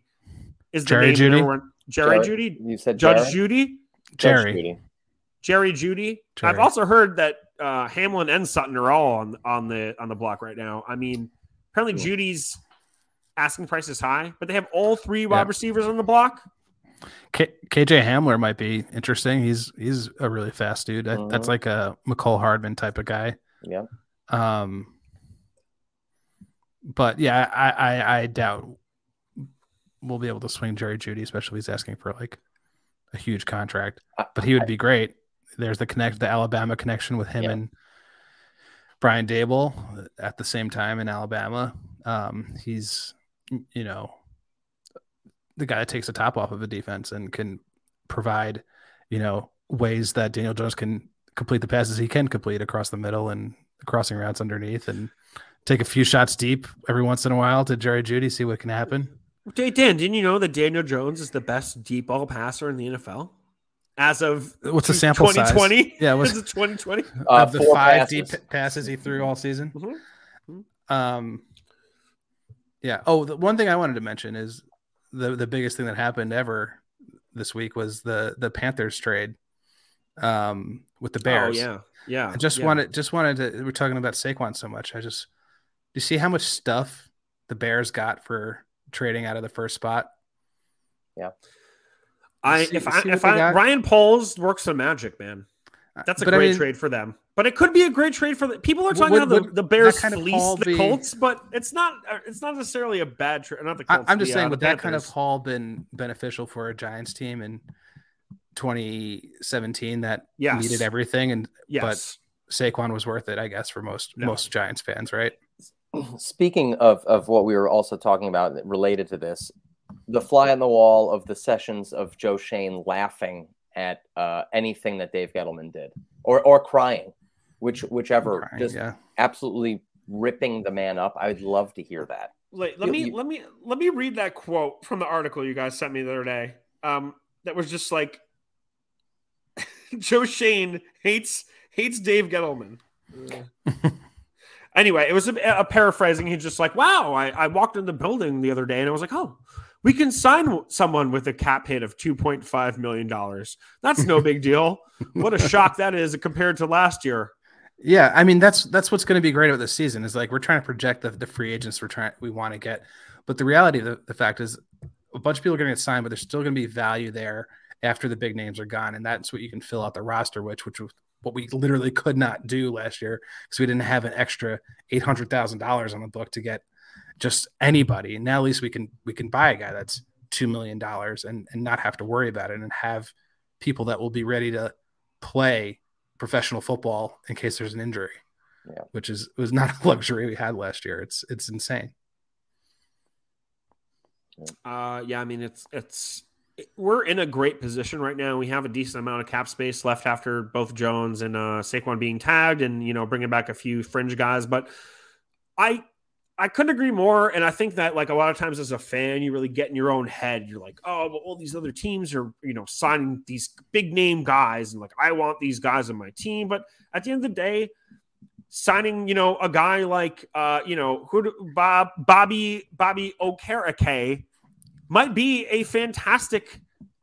is the Jerry name. Jeudy. Jerry Jared, Jeudy. You said Judge Judy. Jerry. Jerry Jeudy. Jerry. Judy. I've also heard that uh, Hamler and Sutton are all on on the on the block right now. I mean, apparently cool. Jeudy's asking price is high, but they have all three wide receivers on the block. K- KJ Hamler might be interesting. He's he's a really fast dude. Mm-hmm. That's like a Mecole Hardman type of guy. Yeah. Um. But yeah, I, I I doubt we'll be able to swing Jerry Jeudy, especially if he's asking for like a huge contract. But he would be great. There's the connect, the Alabama connection with him yeah. and Brian Daboll at the same time in Alabama. Um, he's, you know, the guy that takes the top off of a defense and can provide, you know, ways that Daniel Jones can complete the passes he can complete across the middle and crossing routes underneath and take a few shots deep every once in a while to Jerry Jeudy, see what can happen. Hey Dan, didn't you know that Daniel Jones is the best deep ball passer in the NFL? As of what's the sample 2020? Size? Yeah, was it 2020? Uh, of the five passes. deep passes he threw all season. Mm-hmm. mm-hmm. Um, yeah. Oh, the one thing I wanted to mention is the the biggest thing that happened ever this week was the the Panthers trade um with the oh, Bears. Oh, yeah. Yeah. I just yeah. wanted just wanted to we're talking about Saquon so much. I just do you see how much stuff the Bears got for trading out of the first spot. Yeah. I see, if I if I got? Ryan Poles works some magic, man. That's a but great I mean, trade for them. But it could be a great trade for the people are talking would, about the, the Bears kind of fleece the be, Colts, but it's not uh, it's not necessarily a bad trade. Not the Colts. I, am just saying, uh, would that kind of haul been beneficial for a Giants team in 2017 that yes. needed everything? And yes. but Saquon was worth it, I guess, for most no. most Giants fans, right? Speaking of, of what we were also talking about related to this, the fly on the wall of the sessions of Joe Schoen laughing at uh, anything that Dave Gettleman did, or or crying, which whichever, crying, just yeah. absolutely ripping the man up. I would love to hear that. Let, let you, me you, let me let me read that quote from the article you guys sent me the other day. Um, that was just like [LAUGHS] Joe Schoen hates hates Dave Gettleman. [LAUGHS] Anyway, it was a, a paraphrasing. He's just like, "Wow, I, I walked in the building the other day and I was like, oh, we can sign someone with a cap hit of two point five million dollars. That's no big [LAUGHS] deal. What a shock that is compared to last year." Yeah, I mean that's that's what's going to be great about this season is like we're trying to project the, the free agents we're trying we want to get, but the reality of the, the fact is a bunch of people are going to get signed, but there's still going to be value there after the big names are gone, and that's what you can fill out the roster which which was what we literally could not do last year because we didn't have an extra eight hundred thousand dollars on the book to get just anybody. And now at least we can we can buy a guy that's two million dollars and and not have to worry about it and have people that will be ready to play professional football in case there's an injury. Yeah. Which is was not a [LAUGHS] luxury we had last year. It's it's insane. Uh, yeah, I mean it's it's we're in a great position right now. We have a decent amount of cap space left after both Jones and uh, Saquon being tagged, and you know bringing back a few fringe guys. But I I couldn't agree more. And I think that like a lot of times as a fan, you really get in your own head. You're like, oh, well, all these other teams are you know signing these big name guys, and like I want these guys on my team. But at the end of the day, signing you know a guy like uh you know who Bob Bobby Bobby Okereke might be a fantastic,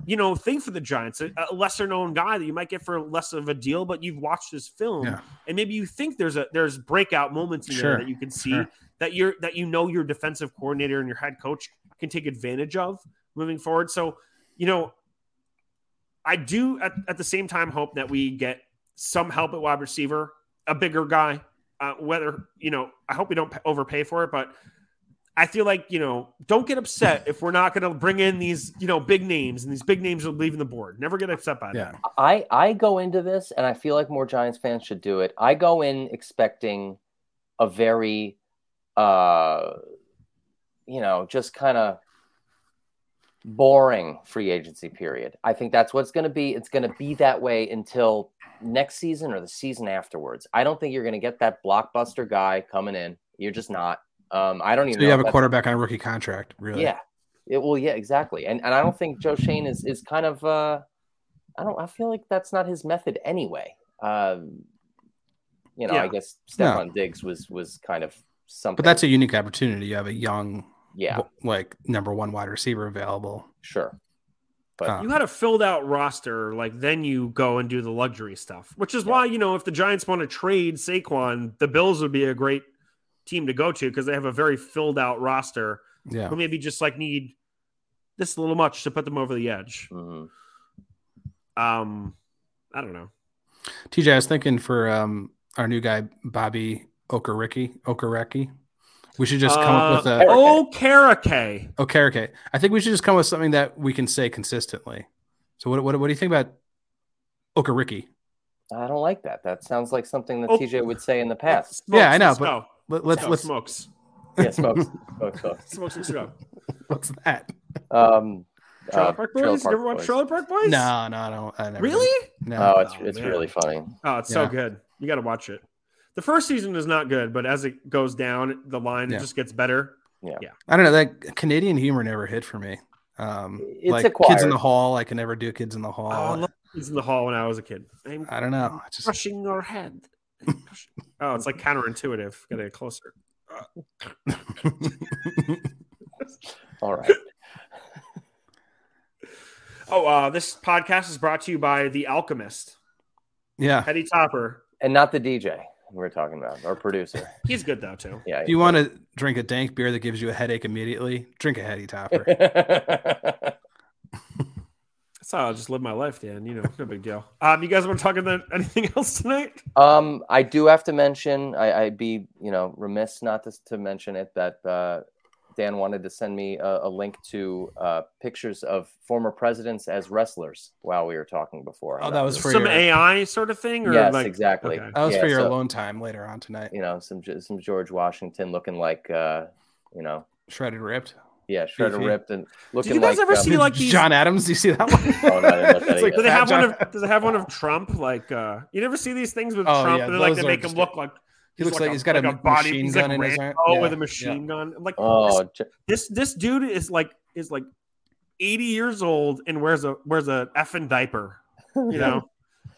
you know, thing for the Giants. A, a, lesser known guy that you might get for less of a deal, but you've watched his film, Yeah. and maybe you think there's a there's breakout moments in Sure, there that you can see sure. that you're that you know your defensive coordinator and your head coach can take advantage of moving forward. So, you know, I do at, at the same time hope that we get some help at wide receiver, a bigger guy. Uh, whether you know, I hope we don't overpay for it, but I feel like you know, don't get upset if we're not going to bring in these you know big names and these big names are leaving the board. Never get upset by Yeah. that. I I go into this, and I feel like more Giants fans should do it. I go in expecting a very, uh, you know, just kind of boring free agency period. I think that's what's going to be. It's going to be that way until next season or the season afterwards. I don't think you're going to get that blockbuster guy coming in. You're just not. Um, I don't even. So you know have a quarterback on a rookie contract, really. yeah. It well, yeah, exactly. And and I don't think Joe Schoen is is kind of uh I don't I feel like that's not his method anyway. Um you know, Yeah. I guess No. Diggs was was kind of something. But that's a unique opportunity. You have a young, yeah, like number one wide receiver available. sure. But You had a filled out roster, like then you go and do the luxury stuff, which is why you know if the Giants want to trade Saquon, the Bills would be a great team to go to because they have a very filled out roster Yeah. who maybe just like need this a little much to put them over the edge. mhm. Um, I don't know. TJ, I was thinking for um our new guy Bobby Okereke, Okereke, we should just come up with Uh, a oh, Karake. Okereke. I think we should just come up with something that we can say consistently. So what what, what do you think about Okereke? I don't like that. That sounds like something that Oh. TJ would say in the past. Yeah, I know, but go. Let, let's Let's let's smokes. Yeah, smokes, smokes, smokes. [LAUGHS] Smokes, let's what's that? Um, Trailer uh, Park Trailer Boys. Park you ever watch Boys. Trailer Park Boys? No, no, I don't. I never Really? No. Oh, it's Oh, it's man. really funny. Oh, it's so good. You got to watch it. The first season is not good, but as it goes down the line, Yeah. it just gets better. Yeah. yeah. I don't know. That Canadian humor never hit for me. Um, It's like kids in the hall, I can never do kids in the hall. Oh, I love Kids in the Hall when I was a kid. I'm I don't know. It's just crushing your head. [LAUGHS] oh, it's like counterintuitive. Got to get closer. [LAUGHS] All right. [LAUGHS] Oh, uh, this podcast is brought to you by The Alchemist. yeah. Heady Topper. And not the DJ we're talking about, our producer. He's good though too. Yeah. If you want to drink a dank beer that gives you a headache immediately, drink a heady topper. To. That's how I'll just live my life, Dan. You know, no big deal. Um, you guys want to talk about anything [LAUGHS] else tonight? um, I do have to mention, I, I'd be, you know, remiss not to, to mention it that uh, Dan wanted to send me a, a link to uh, pictures of former presidents as wrestlers while we were talking before. Oh, that was for Some your, AI sort of thing, or yes, like exactly. okay. that was Yeah, for your so- alone time later on tonight. You know, some some George Washington looking like, uh, you know, Shredded ripped. Yeah, shredder Beefy. ripped and Did looking you guys like. ever um, see like these? John Adams, do you see that one? [LAUGHS] Oh, no, I didn't look at It's like. Do they have Fat one of? Does it have one of Trump? Like, uh, you never see these things with Oh, Trump, yeah, and they're like those they make him look like He looks like a- he's got a like body. machine He's gun like in his Rambo hand. with a machine gun. I'm like, Oh, j- this this dude is like is like 80 years old and wears a wears a effing diaper. You Yeah. [LAUGHS] know,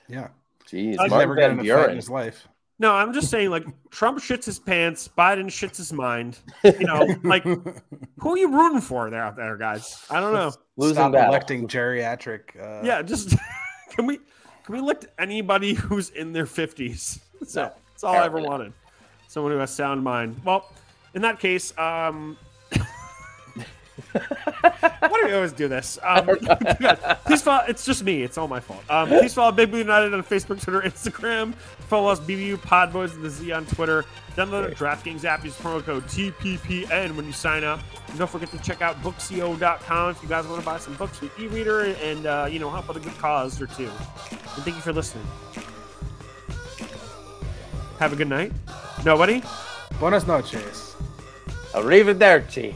Yeah. jeez, I've He's never gotten Van in a fight in his life. No, I'm just saying, like Trump shits his pants, Biden shits his mind. You know, [LAUGHS] like who are you rooting for there out there, guys? I don't know. Losing Stop electing geriatric. Uh, Yeah, just [LAUGHS] can we can we elect anybody who's in their fifties? [LAUGHS] So No, that's all I ever wanted. Someone who has sound mind. Well, in that case, um why do we always do this? Um, please follow. It's just me. It's all my fault. Um, please follow Big Blue United on Facebook, Twitter, Instagram. Follow us, BBU Podboys and the Z on Twitter. Download the DraftKings app. Use promo code TPPN when you sign up. And don't forget to check out Booksio.com if you guys want to buy some books with e-reader and uh, you know help out a good cause or two. And thank you for listening. Have a good night. Nobody. Buenas noches. Arrivederci.